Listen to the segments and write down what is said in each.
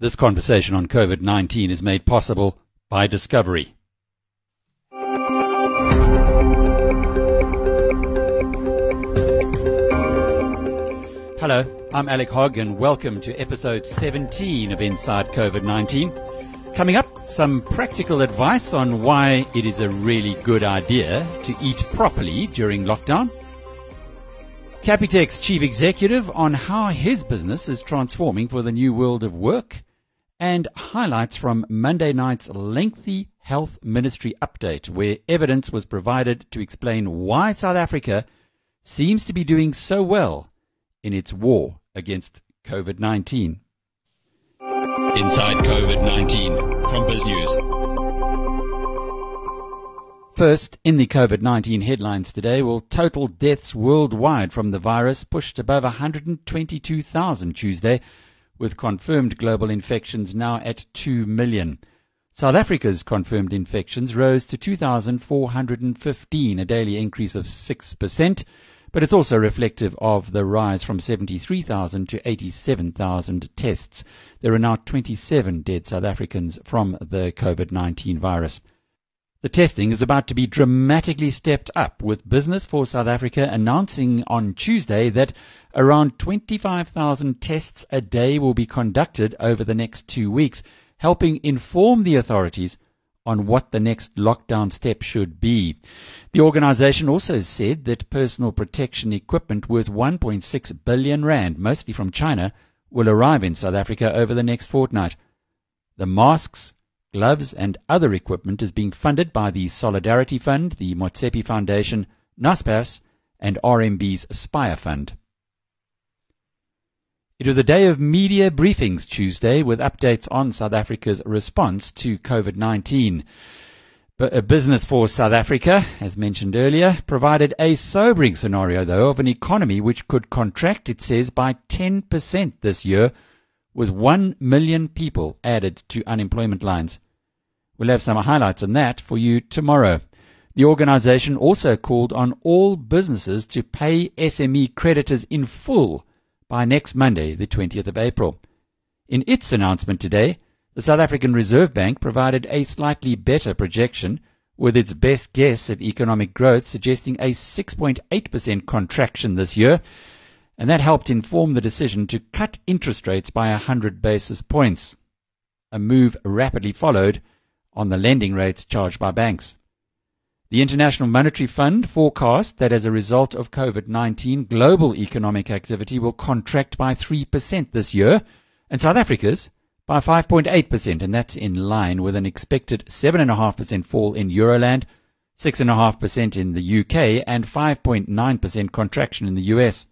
This conversation on COVID 19 is made possible by Discovery. Hello, I'm Alec Hogg, and welcome to episode 17 of Inside COVID 19. Coming up, some practical advice on why it is a really good idea to eat properly during lockdown. Capitec's chief executive on how his business is transforming for the new world of work and highlights from Monday night's lengthy health ministry update where evidence was provided to explain why South Africa seems to be doing so well in its war against COVID-19. Inside COVID-19 from BizNews. First, in the COVID-19 headlines today, will total deaths worldwide from the virus pushed above 122,000 Tuesday, with confirmed global infections now at 2 million. South Africa's confirmed infections rose to 2,415, a daily increase of 6%, but it's also reflective of the rise from 73,000 to 87,000 tests. There are now 27 dead South Africans from the COVID-19 virus. The testing is about to be dramatically stepped up, with Business for South Africa announcing on Tuesday that around 25,000 tests a day will be conducted over the next two weeks, helping inform the authorities on what the next lockdown step should be. The organization also said that personal protection equipment worth 1.6 billion rand, mostly from China, will arrive in South Africa over the next fortnight. The masks, gloves and other equipment is being funded by the Solidarity Fund, the Motsepe Foundation, Naspers and RMB's Spire Fund. It was a day of media briefings Tuesday with updates on South Africa's response to COVID-19. But a Business for South Africa, as mentioned earlier, provided a sobering scenario, though, of an economy which could contract, it says, by 10% this year, with 1 million people added to unemployment lines. We'll have some highlights on that for you tomorrow. The organization also called on all businesses to pay SME creditors in full by next Monday, the 20th of April. In its announcement today, the South African Reserve Bank provided a slightly better projection, with its best guess at economic growth suggesting a 6.8% contraction this year, and that helped inform the decision to cut interest rates by 100 basis points, a move rapidly followed on the lending rates charged by banks. The International Monetary Fund forecast that as a result of COVID-19, global economic activity will contract by 3% this year, and South Africa's by 5.8%, and that's in line with an expected 7.5% fall in Euroland, 6.5% in the UK, and 5.9% contraction in the US.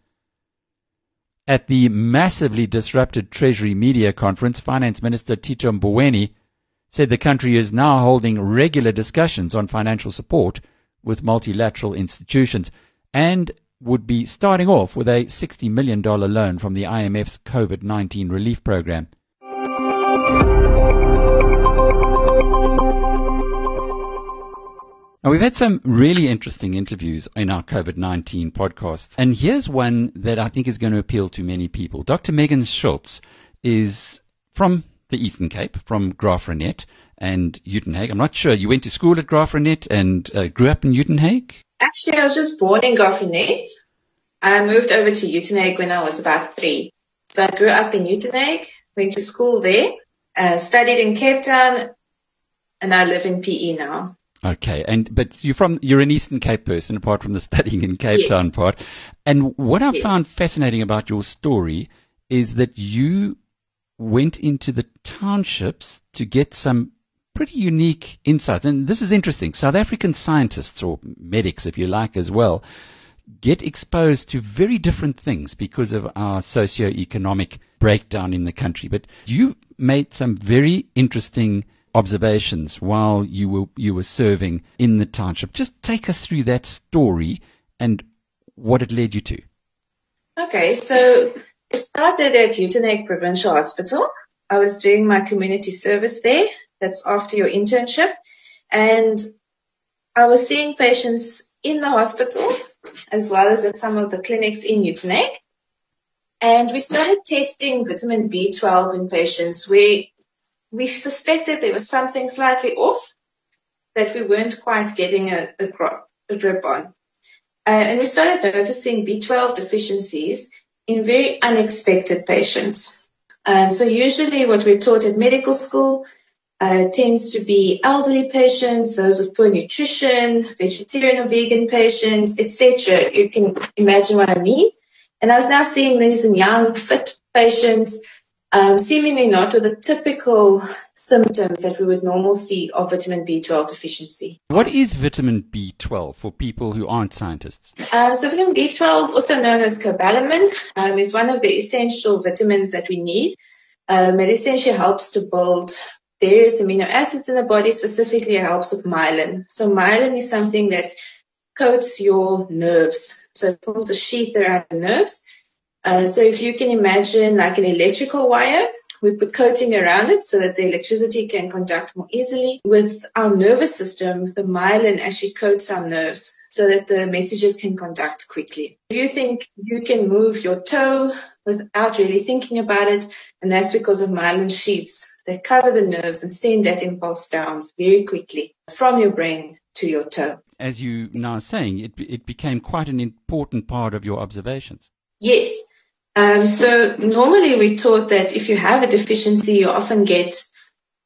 At the massively disrupted Treasury Media Conference, Finance Minister Tito Mboweni said the country is now holding regular discussions on financial support with multilateral institutions and would be starting off with a $60 million loan from the IMF's COVID-19 relief program. Now, we've had some really interesting interviews in our COVID-19 podcasts, and here's one that I think is going to appeal to many people. Dr. Megan Schultz is from the Eastern Cape from Graaff-Reinet and Uitenhage. I'm not sure. You went to school at Graaff-Reinet and uh, grew up in Uitenhage? Actually, I was just born in Graaff-Reinet. I moved over to Uitenhage when I was about three. So I grew up in Uitenhage, went to school there, uh, studied in Cape Town, and I live in PE now. Okay, and but you're from you're an Eastern Cape person, apart from the studying in Cape yes. Town part. And what I yes. found fascinating about your story is that you went into the townships to get some pretty unique insights. And this is interesting. South African scientists, or medics if you like as well, get exposed to very different things because of our socio-economic breakdown in the country. But you made some very interesting observations while you were you were serving in the township. Just take us through that story and what it led you to. Okay, so it started at Uitenhage Provincial Hospital. I was doing my community service there. That's after your internship. And I was seeing patients in the hospital as well as at some of the clinics in Uitenhage. And we started testing vitamin B12 in patients where we suspected there was something slightly off that we weren't quite getting a, a, a grip on. Uh, and we started noticing B12 deficiencies in very unexpected patients. Uh, so usually what we're taught at medical school uh, tends to be elderly patients, those with poor nutrition, vegetarian or vegan patients, etc. You can imagine what I mean. And I was now seeing these in young, fit patients, um, seemingly not with a typical symptoms that we would normally see of vitamin B12 deficiency. What is vitamin B12 for people who aren't scientists? Uh, so vitamin B12, also known as cobalamin, um, is one of the essential vitamins that we need. Um, it essentially helps to build various amino acids in the body. Specifically, it helps with myelin. So myelin is something that coats your nerves. So it forms a sheath around the nerves. Uh, so if you can imagine like an electrical wire, we put coating around it so that the electricity can conduct more easily. With our nervous system, the myelin actually coats our nerves so that the messages can conduct quickly. If you think you can move your toe without really thinking about it, and that's because of myelin sheaths that cover the nerves and send that impulse down very quickly from your brain to your toe. As you now saying, it, it became quite an important part of your observations. Yes. Um, so normally we taught that if you have a deficiency, you often get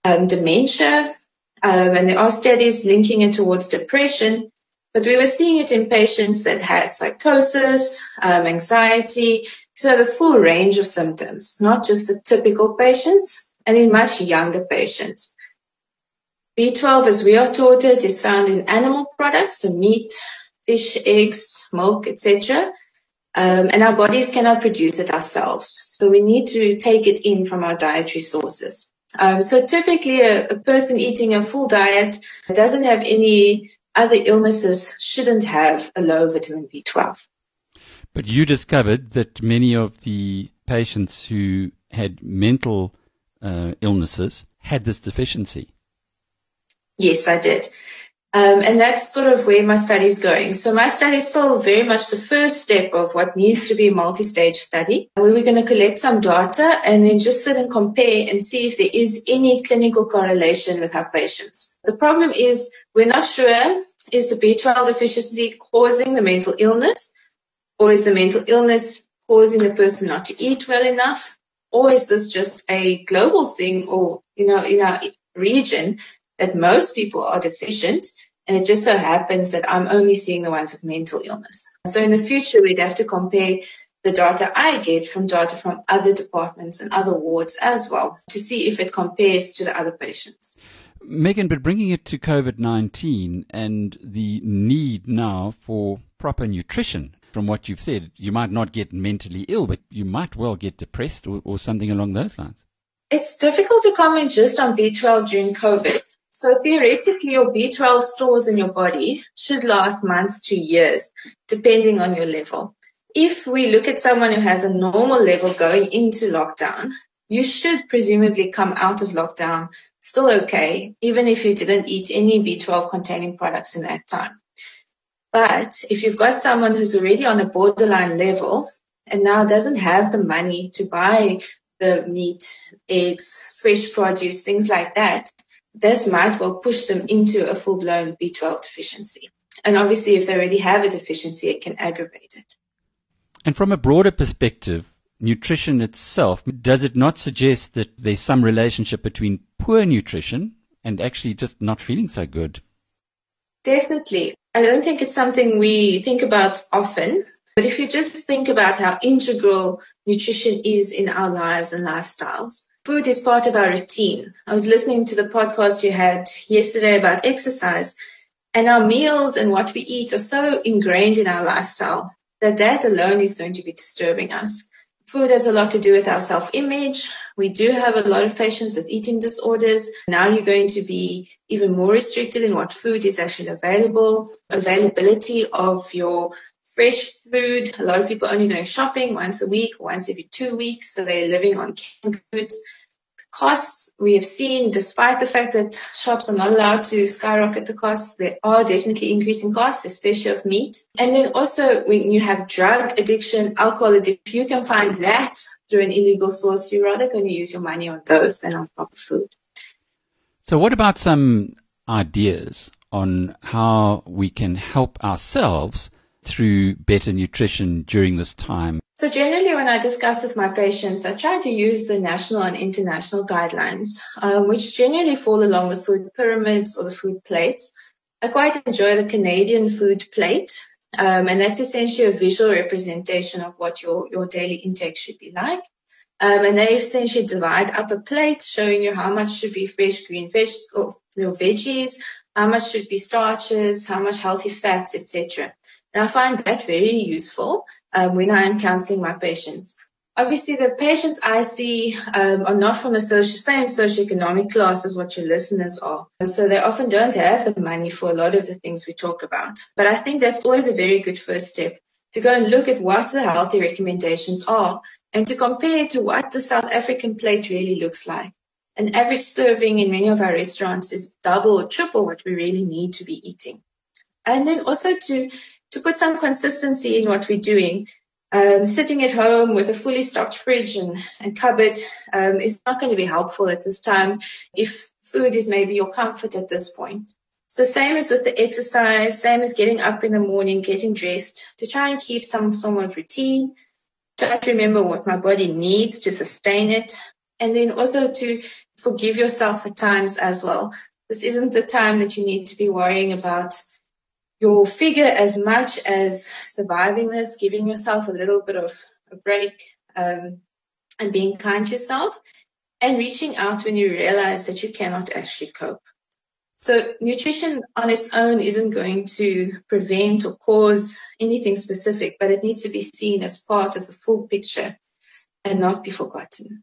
um, dementia, um, and there are studies linking it towards depression. But we were seeing it in patients that had psychosis, um, anxiety, so the full range of symptoms, not just the typical patients, and in much younger patients. B12, as we are taught it, is found in animal products, so meat, fish, eggs, milk, etc. Um, and our bodies cannot produce it ourselves. So we need to take it in from our dietary sources. Um, so typically a, a, person eating a full diet that doesn't have any other illnesses shouldn't have a low vitamin B12. But you discovered that many of the patients who had mental uh, illnesses had this deficiency. Yes, I did. Um, and that's sort of where my study is going. So my study is still very much the first step of what needs to be a multi-stage study. where We were going to collect some data and then just sit and compare and see if there is any clinical correlation with our patients. The problem is we're not sure is the B12 deficiency causing the mental illness or is the mental illness causing the person not to eat well enough or is this just a global thing or, you know, in our region that most people are deficient and it just so happens that I'm only seeing the ones with mental illness. So in the future, we'd have to compare the data I get from data from other departments and other wards as well to see if it compares to the other patients. Megan, but bringing it to COVID-19 and the need now for proper nutrition, from what you've said, you might not get mentally ill, but you might well get depressed or, or something along those lines. It's difficult to comment just on B12 during COVID so theoretically, your B12 stores in your body should last months to years, depending on your level. If we look at someone who has a normal level going into lockdown, you should presumably come out of lockdown still okay, even if you didn't eat any B12 containing products in that time. But if you've got someone who's already on a borderline level and now doesn't have the money to buy the meat, eggs, fresh produce, things like that, this might well push them into a full-blown B12 deficiency. And obviously, if they already have a deficiency, it can aggravate it. And from a broader perspective, nutrition itself, does it not suggest that there's some relationship between poor nutrition and actually just not feeling so good? Definitely. I don't think it's something we think about often, but if you just think about how integral nutrition is in our lives and lifestyles, Food is part of our routine. I was listening to the podcast you had yesterday about exercise and our meals and what we eat are so ingrained in our lifestyle that that alone is going to be disturbing us. Food has a lot to do with our self-image. We do have a lot of patients with eating disorders. Now you're going to be even more restricted in what food is actually available. Availability of your fresh food. A lot of people only going shopping once a week, once every two weeks. So they're living on canned goods costs, we have seen, despite the fact that shops are not allowed to skyrocket the costs, they are definitely increasing costs, especially of meat. And then also when you have drug addiction, alcohol addiction, if you can find that through an illegal source, you're rather going to use your money on those than on proper food. So what about some ideas on how we can help ourselves through better nutrition during this time? So generally when I discuss with my patients, I try to use the national and international guidelines, um, which generally fall along the food pyramids or the food plates. I quite enjoy the Canadian food plate, um, and that's essentially a visual representation of what your, your daily intake should be like. Um, and they essentially divide up a plate showing you how much should be fresh green veg or your veggies, how much should be starches, how much healthy fats, etc. And I find that very useful um, when I am counseling my patients. Obviously, the patients I see um, are not from the social, same socioeconomic class as what your listeners are. So they often don't have the money for a lot of the things we talk about. But I think that's always a very good first step to go and look at what the healthy recommendations are and to compare to what the South African plate really looks like. An average serving in many of our restaurants is double or triple what we really need to be eating. And then also to to put some consistency in what we're doing. Um, sitting at home with a fully stocked fridge and, and cupboard um, is not going to be helpful at this time if food is maybe your comfort at this point. So same as with the exercise, same as getting up in the morning, getting dressed, to try and keep some form of routine, try to remember what my body needs to sustain it, and then also to forgive yourself at times as well. This isn't the time that you need to be worrying about your figure as much as surviving this, giving yourself a little bit of a break, um, and being kind to yourself and reaching out when you realize that you cannot actually cope. So nutrition on its own isn't going to prevent or cause anything specific, but it needs to be seen as part of the full picture and not be forgotten.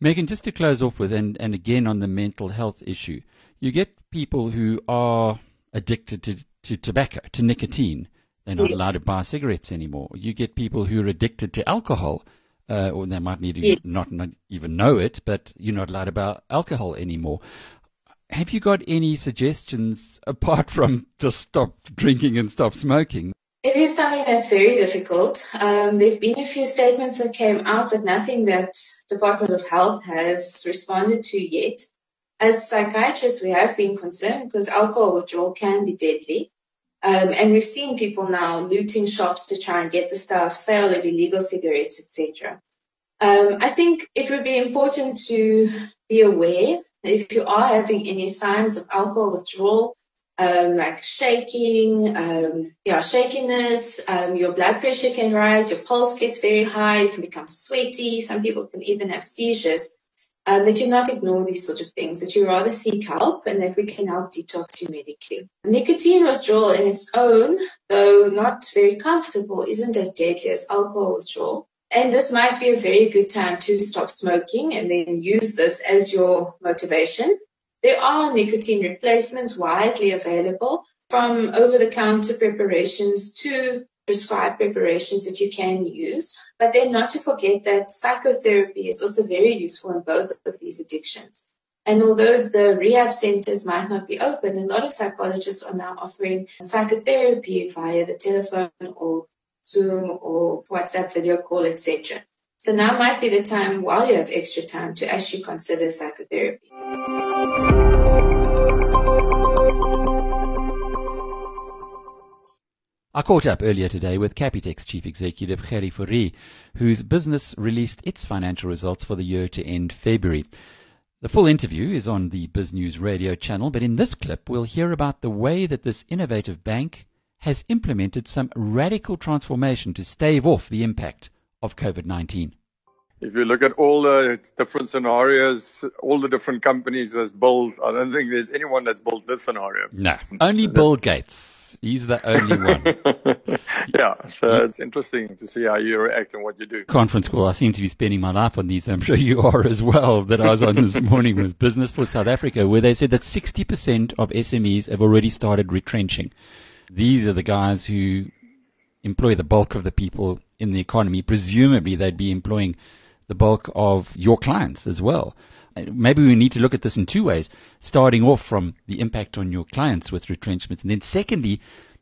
Megan, just to close off with, and, and again on the mental health issue, you get people who are addicted to to tobacco, to nicotine. They're not yes. allowed to buy cigarettes anymore. You get people who are addicted to alcohol, uh, or they might need to yes. not, not even know it, but you're not allowed to buy alcohol anymore. Have you got any suggestions apart from just stop drinking and stop smoking? It is something that's very difficult. Um, there have been a few statements that came out, but nothing that Department of Health has responded to yet. As psychiatrists, we have been concerned because alcohol withdrawal can be deadly. Um, and we've seen people now looting shops to try and get the stuff, sale of illegal cigarettes, etc. Um, I think it would be important to be aware if you are having any signs of alcohol withdrawal, um, like shaking, um, yeah, shakiness, um, your blood pressure can rise, your pulse gets very high, you can become sweaty, some people can even have seizures um, that you not ignore these sort of things, that you rather seek help and that we can help detox you medically. Nicotine withdrawal in its own, though not very comfortable, isn't as deadly as alcohol withdrawal. And this might be a very good time to stop smoking and then use this as your motivation. There are nicotine replacements widely available from over-the-counter preparations to prescribed preparations that you can use. But then not to forget that psychotherapy is also very useful in both of these addictions. And although the rehab centers might not be open, a lot of psychologists are now offering psychotherapy via the telephone or Zoom or WhatsApp video call, etc. So now might be the time while you have extra time to actually consider psychotherapy. I caught up earlier today with Capitec's chief executive, Gerrie Fourie, whose business released its financial results for the year to end February. The full interview is on the BizNews radio channel, but in this clip we'll hear about the way that this innovative bank has implemented some radical transformation to stave off the impact of COVID-19. If you look at all the different scenarios, all the different companies that's built, I don't think there's anyone that's built this scenario. No, only Bill Gates He's the only one. yeah, so it's interesting to see how you react and what you do. Conference call. I seem to be spending my life on these. I'm sure you are as well. That I was on this morning was Business for South Africa, where they said that 60% of SMEs have already started retrenching. These are the guys who employ the bulk of the people in the economy. Presumably, they'd be employing the bulk of your clients as well. Maybe we need to look at this in two ways, starting off from the impact on your clients with retrenchment. And then secondly,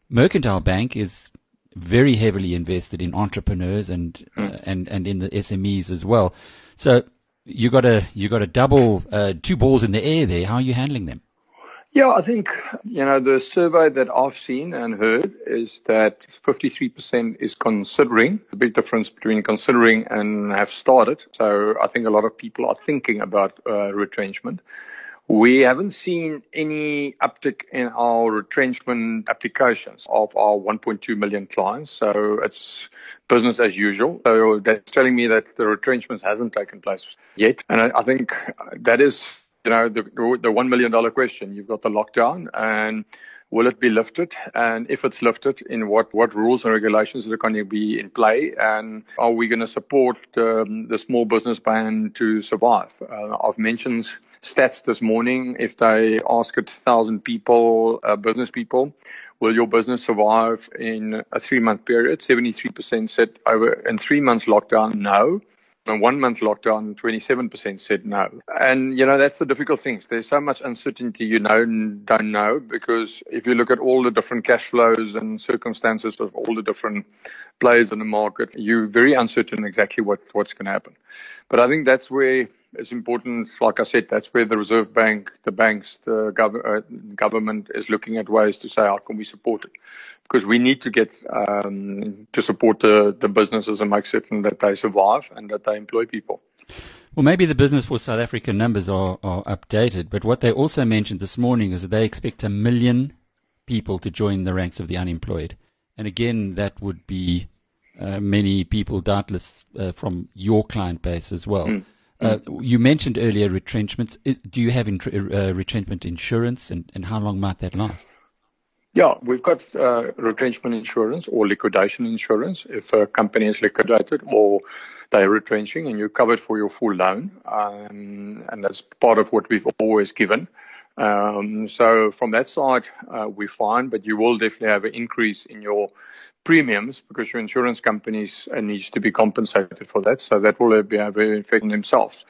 Mercantile Bank is very heavily invested in entrepreneurs and, mm. uh, and, and in the SMEs as well. So you got a, you got a double, uh, two balls in the air there. How are you handling them? Yeah, I think, you know, the survey that I've seen and heard is that 53% is considering, the big difference between considering and have started. So I think a lot of people are thinking about uh, retrenchment. We haven't seen any uptick in our retrenchment applications of our 1.2 million clients. So it's business as usual. So that's telling me that the retrenchment hasn't taken place yet. And I, I think that is you know, the, the $1 million question. You've got the lockdown and will it be lifted? And if it's lifted, in what, what rules and regulations are going to be in play? And are we going to support um, the small business ban to survive? Uh, I've mentioned stats this morning. If they ask a thousand people, uh, business people, will your business survive in a three month period? 73% said over in three months lockdown, no a one month lockdown, 27% said no. And, you know, that's the difficult thing. There's so much uncertainty you know don't know because if you look at all the different cash flows and circumstances of all the different players in the market, you're very uncertain exactly what, what's going to happen. But I think that's where it's important. Like I said, that's where the Reserve Bank, the banks, the gov- uh, government is looking at ways to say, how can we support it? Because we need to get um, to support the, the businesses and make certain that they survive and that they employ people. Well, maybe the Business for South Africa numbers are, are updated, but what they also mentioned this morning is that they expect a million people to join the ranks of the unemployed. And again, that would be uh, many people, doubtless, uh, from your client base as well. Mm. Uh, you mentioned earlier retrenchments. Do you have uh, retrenchment insurance, and, and how long might that last? Yeah, we've got uh, retrenchment insurance or liquidation insurance if a company is liquidated or they're retrenching and you're covered for your full loan. Um, and that's part of what we've always given. Um, so from that side, uh, we're fine, but you will definitely have an increase in your premiums because your insurance companies uh, needs to be compensated for that. So that will be have an effect on themselves.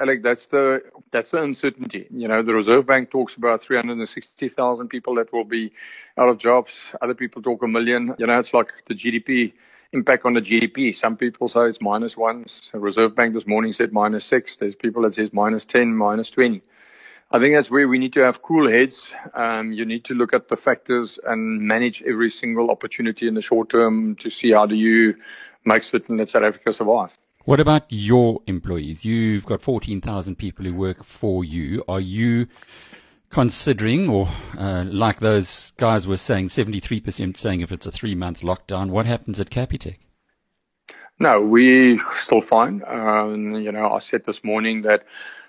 Alec, that's the that's the uncertainty. You know, the Reserve Bank talks about 360,000 people that will be out of jobs. Other people talk a million. You know, it's like the GDP impact on the GDP. Some people say it's minus one. Reserve Bank this morning said minus six. There's people that says minus 10, minus 20. I think that's where we need to have cool heads. Um, you need to look at the factors and manage every single opportunity in the short term to see how do you make certain that South Africa survives. What about your employees? You've got 14,000 people who work for you. Are you considering, or uh, like those guys were saying, 73% saying if it's a three month lockdown, what happens at Capitec? No, we're still fine. Um, you know, I said this morning that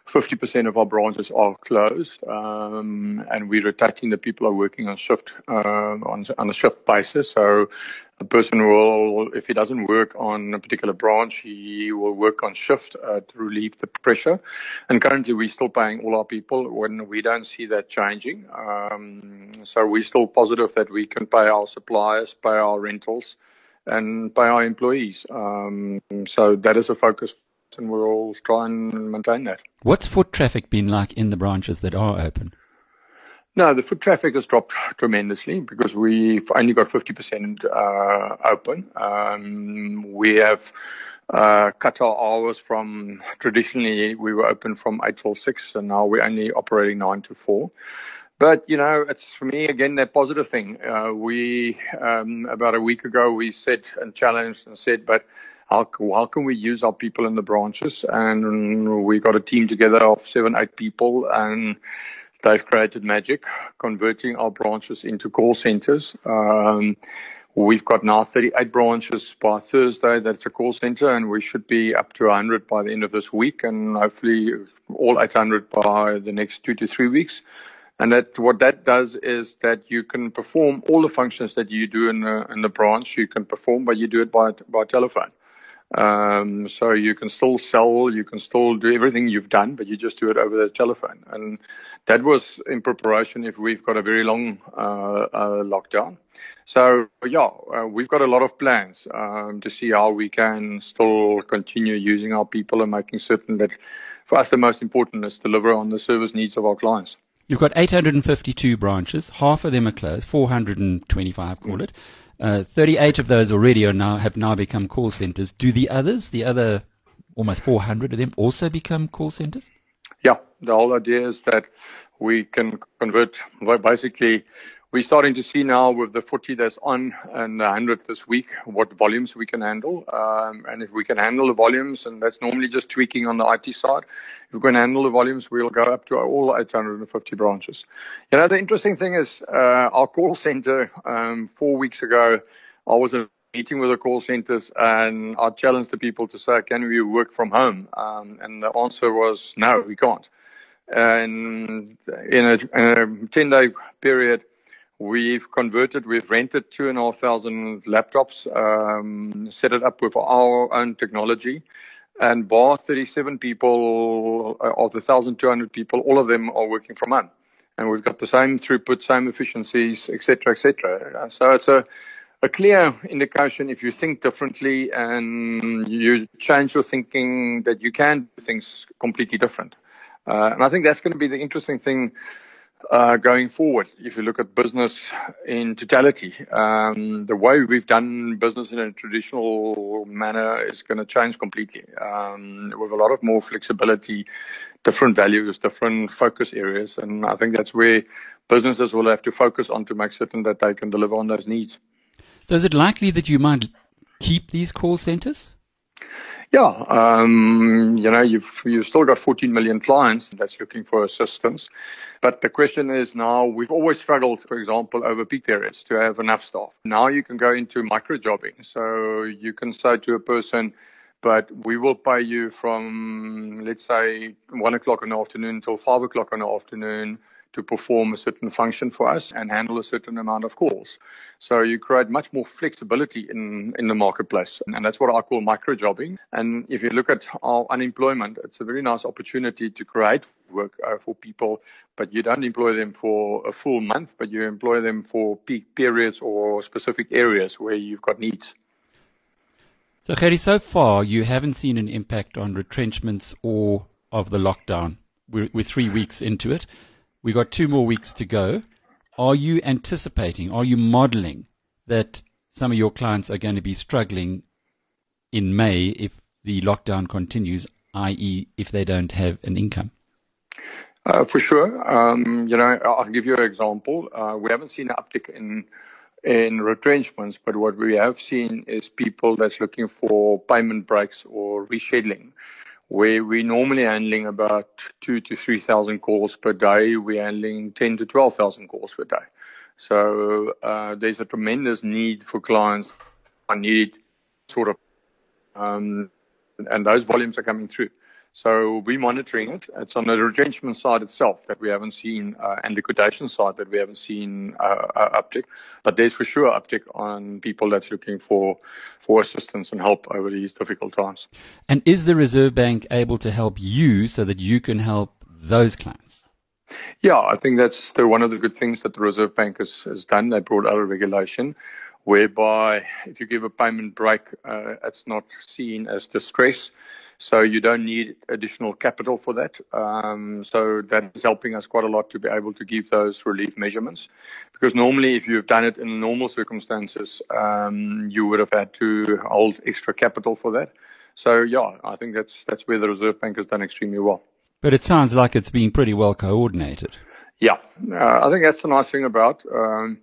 50% of our branches are closed, um, and we're rotating the people are working on shift uh, on, on a shift basis. So a person will, if he doesn't work on a particular branch, he will work on shift uh, to relieve the pressure. And currently, we're still paying all our people when we don't see that changing. Um, so we're still positive that we can pay our suppliers, pay our rentals, and pay our employees. Um, so that is a focus and we'll try and maintain that. What's foot traffic been like in the branches that are open? No, the foot traffic has dropped tremendously because we've only got 50% uh, open. Um, we have uh, cut our hours from traditionally we were open from 8 till 6 and now we're only operating 9 to 4. But, you know, it's for me, again, that positive thing. Uh, we, um, about a week ago, we said and challenged and said, but how, how can we use our people in the branches? And we got a team together of seven, eight people and they've created magic, converting our branches into call centers. Um, we've got now 38 branches by Thursday. That's a call center and we should be up to 100 by the end of this week and hopefully all 800 by the next two to three weeks. And that what that does is that you can perform all the functions that you do in the, in the branch. You can perform, but you do it by by telephone. Um, so you can still sell, you can still do everything you've done, but you just do it over the telephone. And that was in preparation if we've got a very long uh, uh, lockdown. So yeah, uh, we've got a lot of plans um, to see how we can still continue using our people and making certain that for us, the most important is deliver on the service needs of our clients. You've got 852 branches. Half of them are closed. 425, call it. Uh, 38 of those already are now have now become call centers. Do the others, the other almost 400 of them, also become call centers? Yeah, the whole idea is that we can convert basically we're starting to see now with the 40 that's on and the 100 this week what volumes we can handle. Um, and if we can handle the volumes, and that's normally just tweaking on the IT side, if we can handle the volumes, we'll go up to all 850 branches. You know, the interesting thing is uh, our call center um, four weeks ago, I was in a meeting with the call centers and I challenged the people to say, can we work from home? Um, and the answer was no, we can't. And in a, in a 10 day period, We've converted, we've rented 2,500 laptops, um, set it up with our own technology. And bar 37 people uh, of the 1,200 people, all of them are working from home. And we've got the same throughput, same efficiencies, etc., etc. So it's a, a clear indication if you think differently and you change your thinking that you can do things completely different. Uh, and I think that's going to be the interesting thing uh, going forward, if you look at business in totality, um, the way we've done business in a traditional manner is going to change completely. Um, with a lot of more flexibility, different values, different focus areas, and I think that's where businesses will have to focus on to make certain that they can deliver on those needs. So, is it likely that you might keep these call centers? Yeah, um, you know, you've you've still got 14 million clients that's looking for assistance, but the question is now we've always struggled, for example, over peak periods to have enough staff. Now you can go into micro jobbing, so you can say to a person, but we will pay you from let's say one o'clock in the afternoon till five o'clock in the afternoon to perform a certain function for us and handle a certain amount of calls. So you create much more flexibility in, in the marketplace. And that's what I call micro jobbing. And if you look at our unemployment, it's a very nice opportunity to create work uh, for people, but you don't employ them for a full month, but you employ them for peak periods or specific areas where you've got needs. So, Gerrie, so far you haven't seen an impact on retrenchments or of the lockdown. We're, we're three weeks into it. We've got two more weeks to go. Are you anticipating, are you modeling that some of your clients are going to be struggling in May if the lockdown continues, i.e., if they don't have an income? Uh, for sure. Um, you know, I'll give you an example. Uh, we haven't seen an uptick in in retrenchments, but what we have seen is people that's looking for payment breaks or rescheduling where we're normally handling about two to 3,000 calls per day. We're handling 10 to 12,000 calls per day. So uh, there's a tremendous need for clients. I need sort of, um, and those volumes are coming through. So we're monitoring it. It's on the retrenchment side itself that we haven't seen, uh, and liquidation side that we haven't seen uh, uptick. But there's for sure uptick on people that's looking for for assistance and help over these difficult times. And is the Reserve Bank able to help you so that you can help those clients? Yeah, I think that's the, one of the good things that the Reserve Bank has, has done. They brought out a regulation whereby if you give a payment break, uh, it's not seen as distress so you don't need additional capital for that. Um, so that is helping us quite a lot to be able to give those relief measurements. Because normally, if you've done it in normal circumstances, um, you would have had to hold extra capital for that. So yeah, I think that's that's where the Reserve Bank has done extremely well. But it sounds like it's being pretty well coordinated. Yeah, uh, I think that's the nice thing about. Um,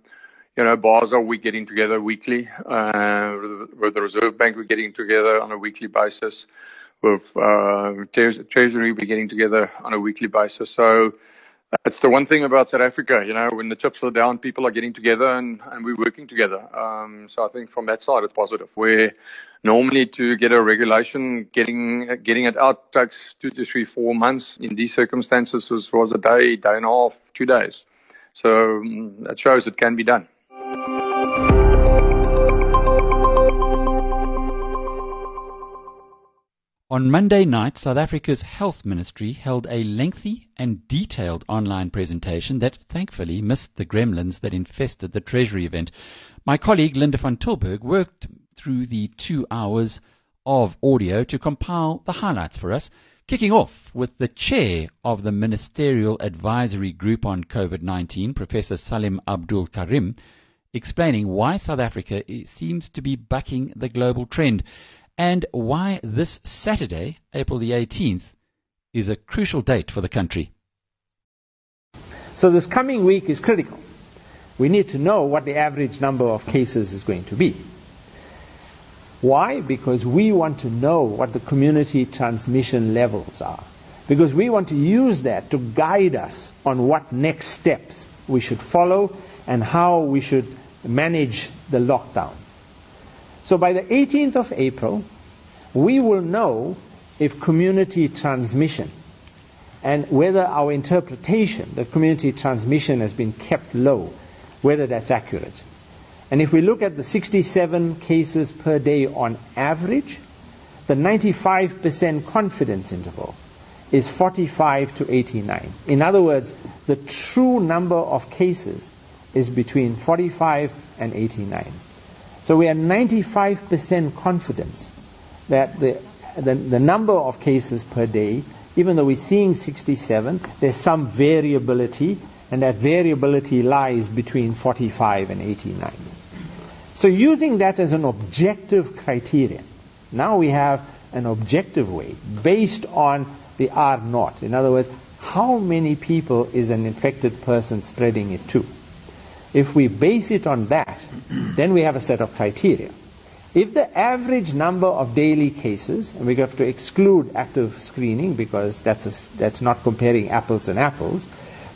you know, BASA, we're getting together weekly. Uh, with the Reserve Bank, we're getting together on a weekly basis with uh, Treasury, we're getting together on a weekly basis. So it's the one thing about South Africa, you know, when the chips are down, people are getting together and, and we're working together. Um, so I think from that side, it's positive. Where normally to get a regulation, getting getting it out takes two to three, four months. In these circumstances, was, was a day, day and a half, two days. So um, that shows it can be done. On Monday night, South Africa's Health Ministry held a lengthy and detailed online presentation that thankfully missed the gremlins that infested the Treasury event. My colleague Linda van Tilburg worked through the two hours of audio to compile the highlights for us. Kicking off with the chair of the Ministerial Advisory Group on COVID-19, Professor Salim Abdool Karim, explaining why South Africa eh, seems to be bucking the global trend and why this Saturday, April the 18th, is a crucial date for the country. So this coming week is critical. We need to know what the average number of cases is going to be. Why? Because we want to know what the community transmission levels are. Because we want to use that to guide us on what next steps we should follow and how we should manage the lockdown. So by the 18th of April, we will know if community transmission and whether our interpretation that community transmission has been kept low, whether that's accurate. And if we look at the 67 cases per day on average, the 95% confidence interval is 45 to 89. In other words, the true number of cases is between 45 and 89. So we have 95% confidence that the, the, the number of cases per day, even though we're seeing 67, there's some variability, and that variability lies between 45 and 89. So using that as an objective criterion, now we have an objective way based on the R naught. In other words, how many people is an infected person spreading it to? If we base it on that, then we have a set of criteria. If the average number of daily cases, and we have to exclude active screening because that's, a, that's not comparing apples and apples,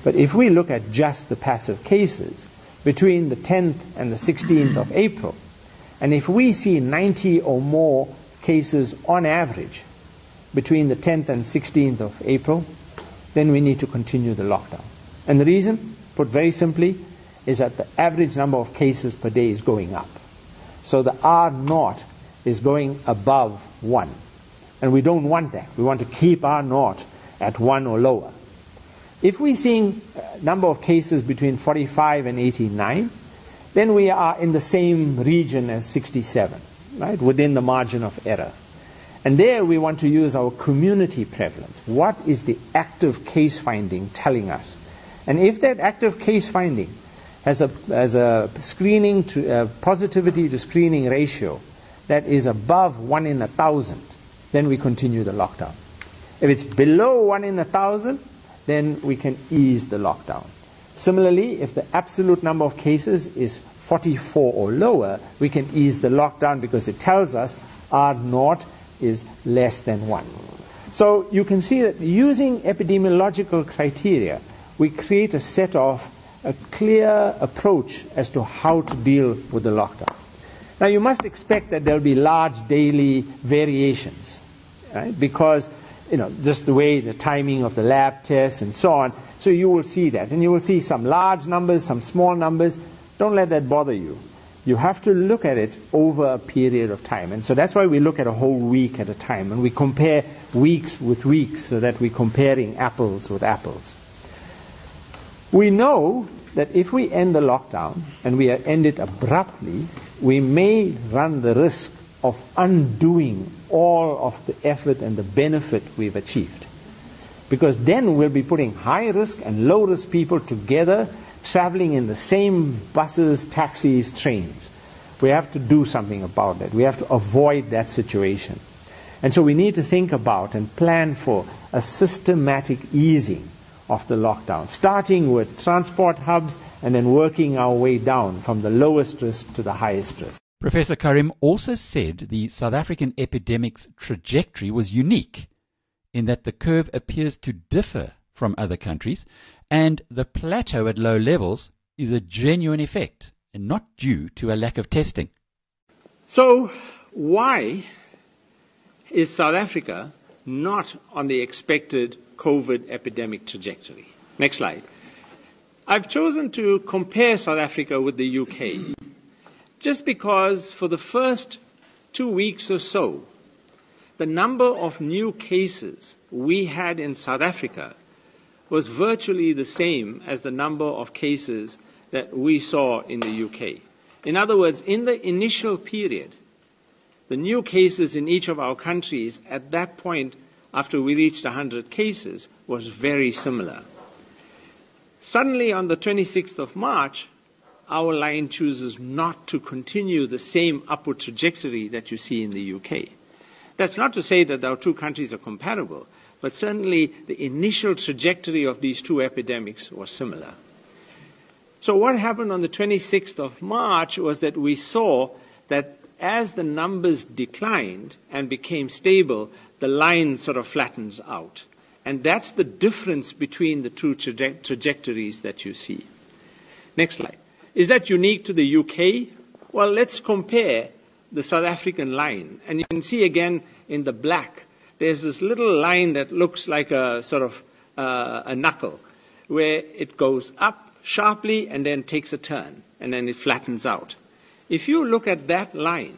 but if we look at just the passive cases between the 10th and the 16th of April, and if we see 90 or more cases on average between the 10th and 16th of April, then we need to continue the lockdown. And the reason, put very simply, is that the average number of cases per day is going up. So the R naught is going above 1. And we don't want that. We want to keep R naught at 1 or lower. If we're seeing a uh, number of cases between 45 and 89, then we are in the same region as 67, right, within the margin of error. And there we want to use our community prevalence. What is the active case finding telling us? And if that active case finding has a, has a screening to, uh, positivity to screening ratio that is above 1 in a thousand, then we continue the lockdown. If it's below 1 in a thousand, then we can ease the lockdown. Similarly, if the absolute number of cases is 44 or lower, we can ease the lockdown because it tells us R naught is less than 1. So you can see that using epidemiological criteria, we create a set of a clear approach as to how to deal with the lockdown. Now you must expect that there will be large daily variations, right? Because you know just the way the timing of the lab tests and so on. So you will see that, and you will see some large numbers, some small numbers. Don't let that bother you. You have to look at it over a period of time, and so that's why we look at a whole week at a time, and we compare weeks with weeks, so that we're comparing apples with apples. We know that if we end the lockdown and we end it abruptly, we may run the risk of undoing all of the effort and the benefit we've achieved. Because then we'll be putting high risk and low risk people together, traveling in the same buses, taxis, trains. We have to do something about that. We have to avoid that situation. And so we need to think about and plan for a systematic easing of the lockdown, starting with transport hubs and then working our way down from the lowest risk to the highest risk. Professor Karim also said the South African epidemic's trajectory was unique in that the curve appears to differ from other countries and the plateau at low levels is a genuine effect and not due to a lack of testing. So, why is South Africa not on the expected COVID epidemic trajectory. Next slide. I've chosen to compare South Africa with the UK just because for the first two weeks or so, the number of new cases we had in South Africa was virtually the same as the number of cases that we saw in the UK. In other words, in the initial period, the new cases in each of our countries at that point after we reached 100 cases was very similar. Suddenly, on the 26th of March, our line chooses not to continue the same upward trajectory that you see in the UK. That's not to say that our two countries are comparable, but certainly the initial trajectory of these two epidemics was similar. So what happened on the 26th of March was that we saw that as the numbers declined and became stable, the line sort of flattens out. And that's the difference between the two traje- trajectories that you see. Next slide. Is that unique to the UK? Well, let's compare the South African line. And you can see again in the black, there's this little line that looks like a sort of uh, a knuckle, where it goes up sharply and then takes a turn, and then it flattens out. If you look at that line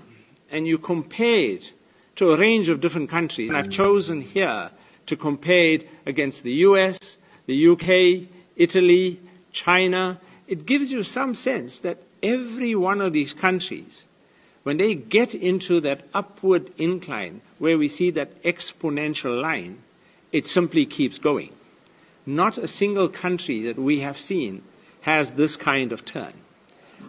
and you compare it to a range of different countries, and I've chosen here to compare it against the US, the UK, Italy, China, it gives you some sense that every one of these countries, when they get into that upward incline where we see that exponential line, it simply keeps going. Not a single country that we have seen has this kind of turn.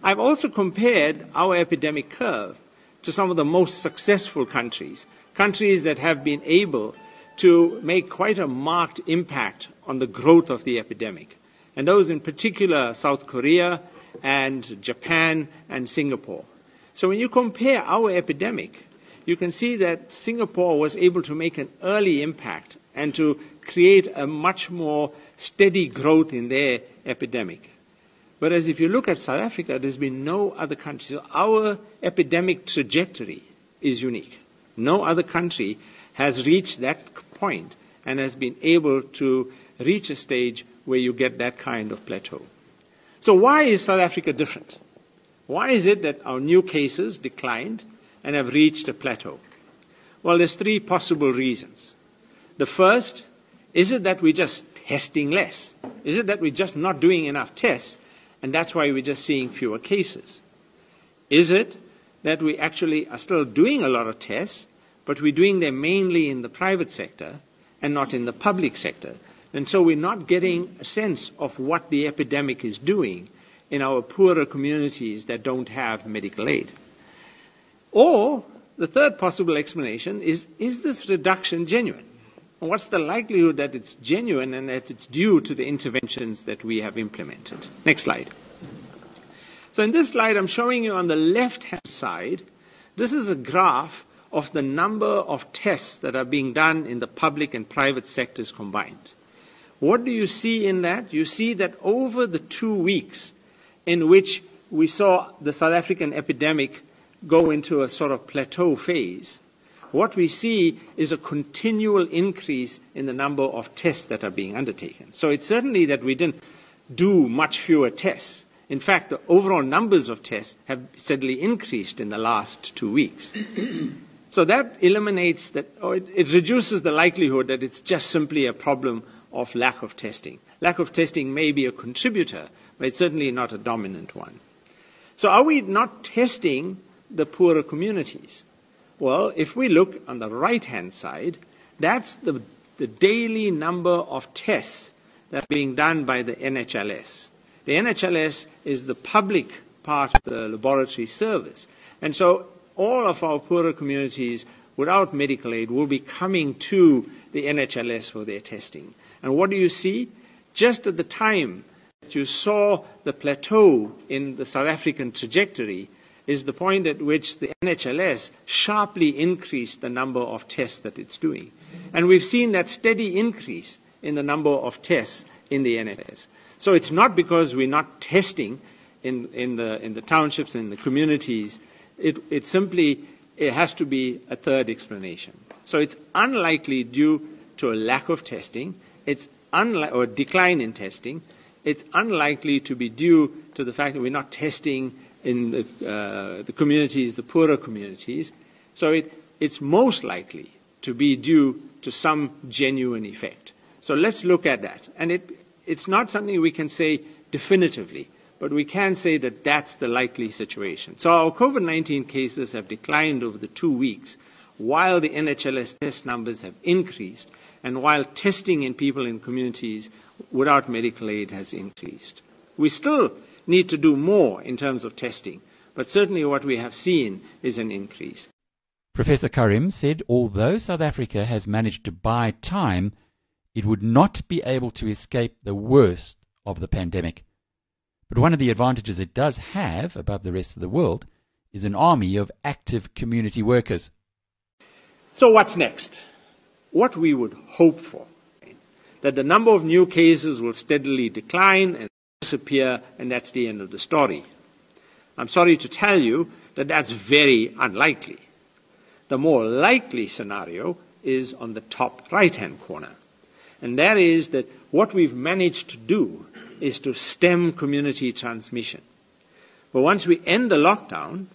I've also compared our epidemic curve to some of the most successful countries, countries that have been able to make quite a marked impact on the growth of the epidemic. And those in particular, South Korea and Japan and Singapore. So when you compare our epidemic, you can see that Singapore was able to make an early impact and to create a much more steady growth in their epidemic. Whereas if you look at South Africa, there's been no other country. So our epidemic trajectory is unique. No other country has reached that point and has been able to reach a stage where you get that kind of plateau. So why is South Africa different? Why is it that our new cases declined and have reached a plateau? Well, there's three possible reasons. The first, is it that we're just testing less? Is it that we're just not doing enough tests and that's why we're just seeing fewer cases. Is it that we actually are still doing a lot of tests, but we're doing them mainly in the private sector and not in the public sector? And so we're not getting a sense of what the epidemic is doing in our poorer communities that don't have medical aid. Or the third possible explanation is, is this reduction genuine? What's the likelihood that it's genuine and that it's due to the interventions that we have implemented? Next slide. So in this slide, I'm showing you on the left-hand side, this is a graph of the number of tests that are being done in the public and private sectors combined. What do you see in that? You see that over the two weeks in which we saw the South African epidemic go into a sort of plateau phase, what we see is a continual increase in the number of tests that are being undertaken. So it's certainly that we didn't do much fewer tests. In fact, the overall numbers of tests have steadily increased in the last two weeks. so that eliminates that, or it, it reduces the likelihood that it's just simply a problem of lack of testing. Lack of testing may be a contributor, but it's certainly not a dominant one. So are we not testing the poorer communities? Well, if we look on the right hand side, that's the, the daily number of tests that are being done by the NHLS. The NHLS is the public part of the laboratory service. And so all of our poorer communities without medical aid will be coming to the NHLS for their testing. And what do you see? Just at the time that you saw the plateau in the South African trajectory, is the point at which the NHLS sharply increased the number of tests that it's doing. And we've seen that steady increase in the number of tests in the NHLS. So it's not because we're not testing in, in, the, in the townships and the communities. It, it simply it has to be a third explanation. So it's unlikely due to a lack of testing. It's unli- or decline in testing. It's unlikely to be due to the fact that we're not testing in the, uh, the communities, the poorer communities. So it, it's most likely to be due to some genuine effect. So let's look at that. And it, it's not something we can say definitively, but we can say that that's the likely situation. So our COVID-19 cases have declined over the two weeks, while the NHLS test numbers have increased and while testing in people in communities without medical aid has increased. We still need to do more in terms of testing, but certainly what we have seen is an increase. Professor Karim said although South Africa has managed to buy time, it would not be able to escape the worst of the pandemic. But one of the advantages it does have above the rest of the world is an army of active community workers. So what's next? What we would hope for, that the number of new cases will steadily decline and disappear, and that's the end of the story. I'm sorry to tell you that that's very unlikely. The more likely scenario is on the top right-hand corner. And that is that what we've managed to do is to stem community transmission. But once we end the lockdown,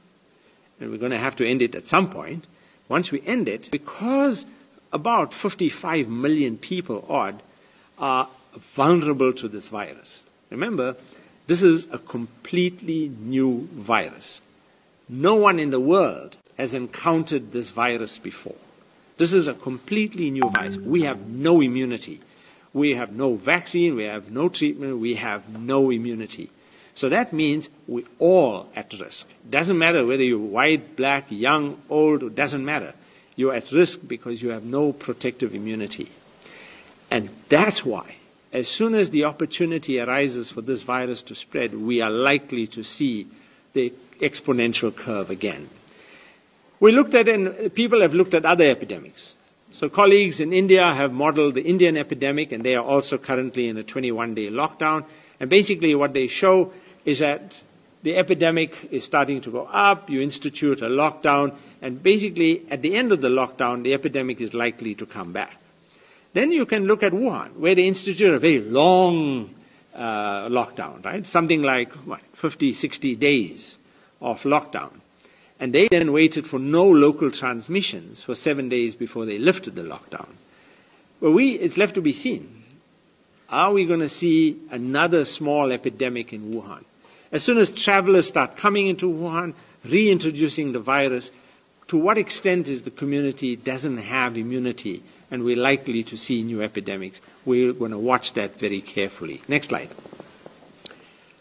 and we're going to have to end it at some point, once we end it, because about 55 million people odd are vulnerable to this virus. Remember, this is a completely new virus. No one in the world has encountered this virus before. This is a completely new virus. We have no immunity. We have no vaccine. We have no treatment. We have no immunity. So that means we're all at risk. Doesn't matter whether you're white, black, young, old, it doesn't matter. You're at risk because you have no protective immunity. And that's why, as soon as the opportunity arises for this virus to spread, we are likely to see the exponential curve again. We looked at, and people have looked at other epidemics. So colleagues in India have modeled the Indian epidemic, and they are also currently in a 21-day lockdown. And basically what they show is that the epidemic is starting to go up, you institute a lockdown, and basically at the end of the lockdown, the epidemic is likely to come back. Then you can look at Wuhan, where they instituted a very long uh, lockdown, right? Something like, what, 50, 60 days of lockdown. And they then waited for no local transmissions for seven days before they lifted the lockdown. Well, we, it's left to be seen. Are we going to see another small epidemic in Wuhan? As soon as travelers start coming into Wuhan, reintroducing the virus, to what extent is the community doesn't have immunity and we're likely to see new epidemics? We're going to watch that very carefully. Next slide.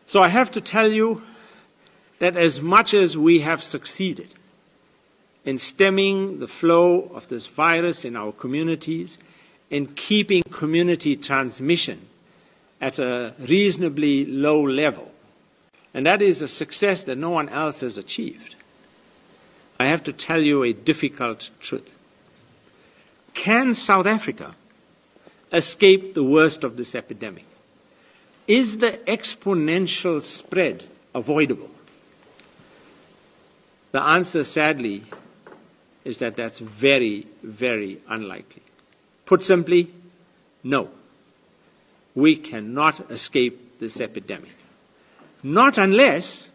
So I have to tell you that as much as we have succeeded in stemming the flow of this virus in our communities, in keeping community transmission at a reasonably low level, and that is a success that no one else has achieved. I have to tell you a difficult truth. Can South Africa escape the worst of this epidemic? Is the exponential spread avoidable? The answer, sadly, is that that's very, very unlikely. Put simply, no. We cannot escape this epidemic. Not unless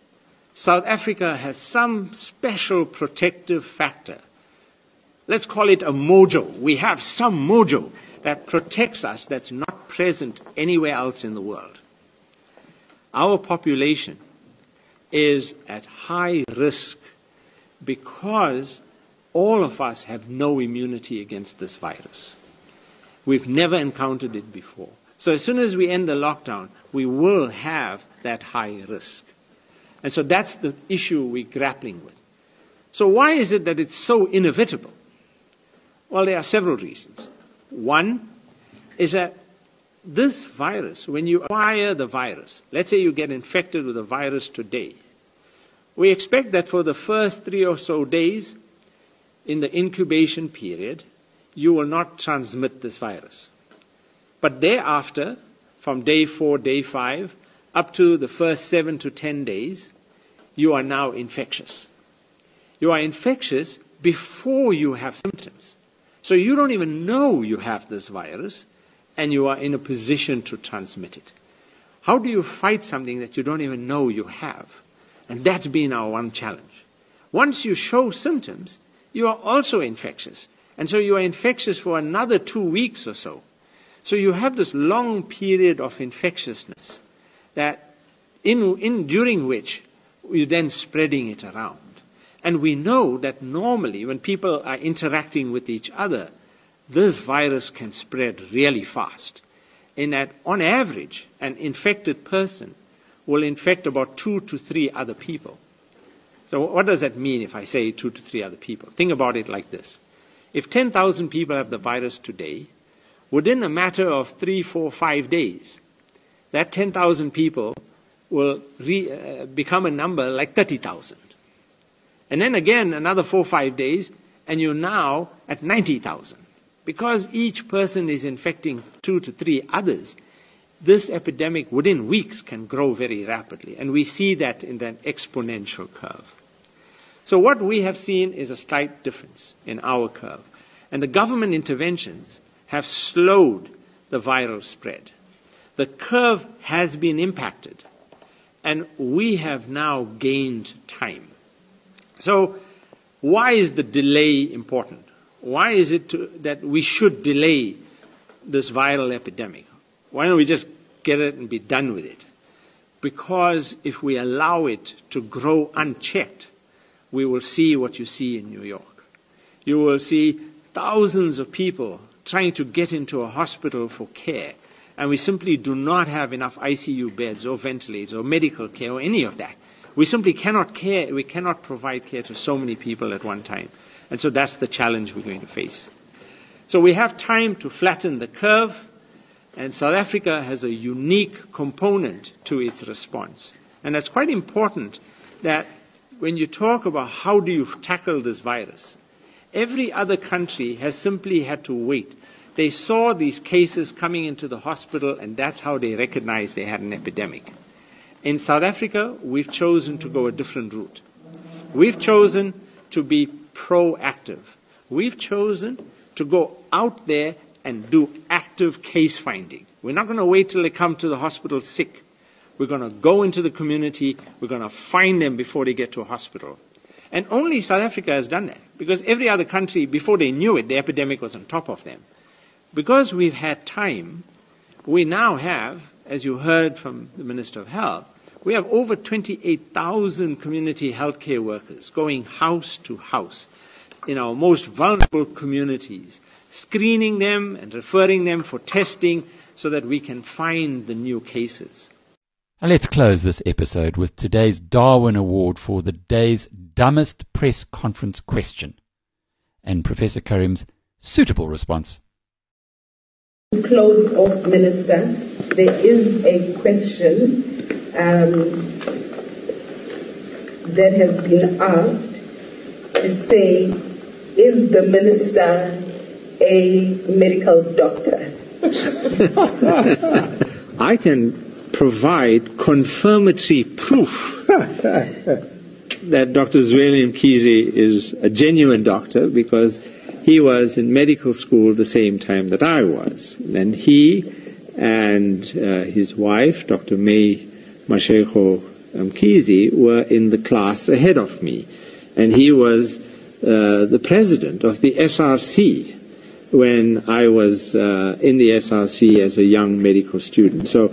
South Africa has some special protective factor. Let's call it a mojo. We have some mojo that protects us that's not present anywhere else in the world. Our population is at high risk because all of us have no immunity against this virus. We've never encountered it before. So as soon as we end the lockdown, we will have that high risk. And so that's the issue we're grappling with. So why is it that it's so inevitable? Well, there are several reasons. One is that this virus, when you acquire the virus, let's say you get infected with a virus today, we expect that for the first three or so days in the incubation period, you will not transmit this virus. But thereafter, from day four, day five, up to the first seven to ten days, you are now infectious. You are infectious before you have symptoms. So you don't even know you have this virus, and you are in a position to transmit it. How do you fight something that you don't even know you have? And that's been our one challenge. Once you show symptoms, you are also infectious. And so you are infectious for another two weeks or so. So you have this long period of infectiousness that in, in during which you're then spreading it around. And we know that normally when people are interacting with each other, this virus can spread really fast. In that, on average, an infected person will infect about two to three other people. So what does that mean if I say two to three other people? Think about it like this. If 10,000 people have the virus today, within a matter of three, four, five days, that 10,000 people will re, uh, become a number like 30,000. And then again, another four, or five days, and you're now at 90,000. Because each person is infecting two to three others, this epidemic within weeks can grow very rapidly. And we see that in that exponential curve. So what we have seen is a slight difference in our curve. And the government interventions have slowed the viral spread. The curve has been impacted. And we have now gained time. So why is the delay important? Why is it to, that we should delay this viral epidemic? Why don't we just get it and be done with it? Because if we allow it to grow unchecked, we will see what you see in New York. You will see thousands of people trying to get into a hospital for care, and we simply do not have enough ICU beds or ventilators or medical care or any of that. We simply cannot care, we cannot provide care to so many people at one time. And so that's the challenge we're going to face. So we have time to flatten the curve, and South Africa has a unique component to its response. And that's quite important that when you talk about how do you tackle this virus, every other country has simply had to wait. They saw these cases coming into the hospital, and that's how they recognized they had an epidemic. In South Africa, we've chosen to go a different route. We've chosen to be proactive. We've chosen to go out there and do active case finding. We're not going to wait till they come to the hospital sick. We're going to go into the community. We're going to find them before they get to a hospital. And only South Africa has done that because every other country, before they knew it, the epidemic was on top of them. Because we've had time, we now have, as you heard from the Minister of Health, we have over 28,000 community healthcare workers going house to house in our most vulnerable communities, screening them and referring them for testing so that we can find the new cases. Now let's close this episode with today's Darwin Award for the day's dumbest press conference question and Professor Karim's suitable response. Closed off, Minister. There is a question um, that has been asked to say, is the minister a medical doctor? I can provide confirmatory proof that Dr. Zweli Mkhize is a genuine doctor because he was in medical school the same time that I was. And he and uh, his wife, Dr. May Mashego Mkhize, were in the class ahead of me. And he was uh, the president of the SRC when I was uh, in the SRC as a young medical student. So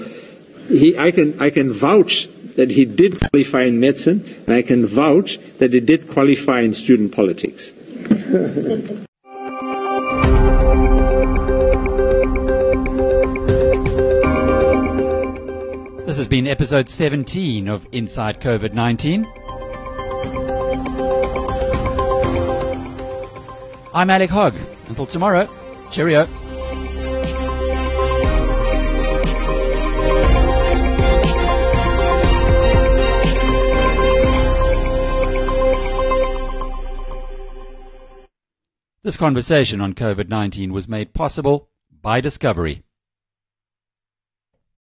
he, I, can, I can vouch that he did qualify in medicine, and I can vouch that he did qualify in student politics. has been episode 17 of Inside COVID 19. I'm Alec Hogg. Until tomorrow, cheerio. This conversation on COVID 19 was made possible by Discovery.